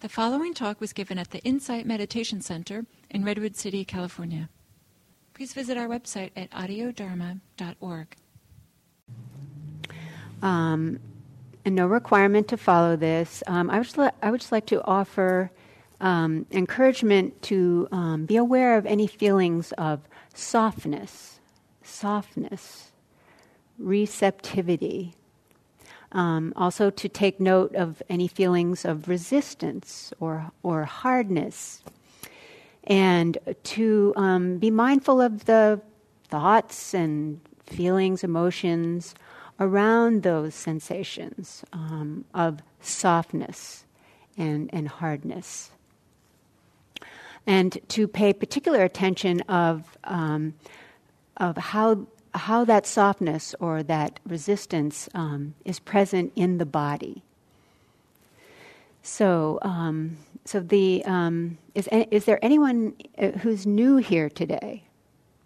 The following talk was given at the Insight Meditation Center in Redwood City, California. Please visit our website at audiodharma.org. Um, and no requirement to follow this. Um, I, would just li- I would just like to offer um, encouragement to um, be aware of any feelings of softness, softness, receptivity. Um, also, to take note of any feelings of resistance or, or hardness. And to um, be mindful of the thoughts and feelings, emotions around those sensations um, of softness and, and hardness. And to pay particular attention of, um, of how how that softness or that resistance um, is present in the body. So, um, so the um, is is there anyone uh, who's new here today?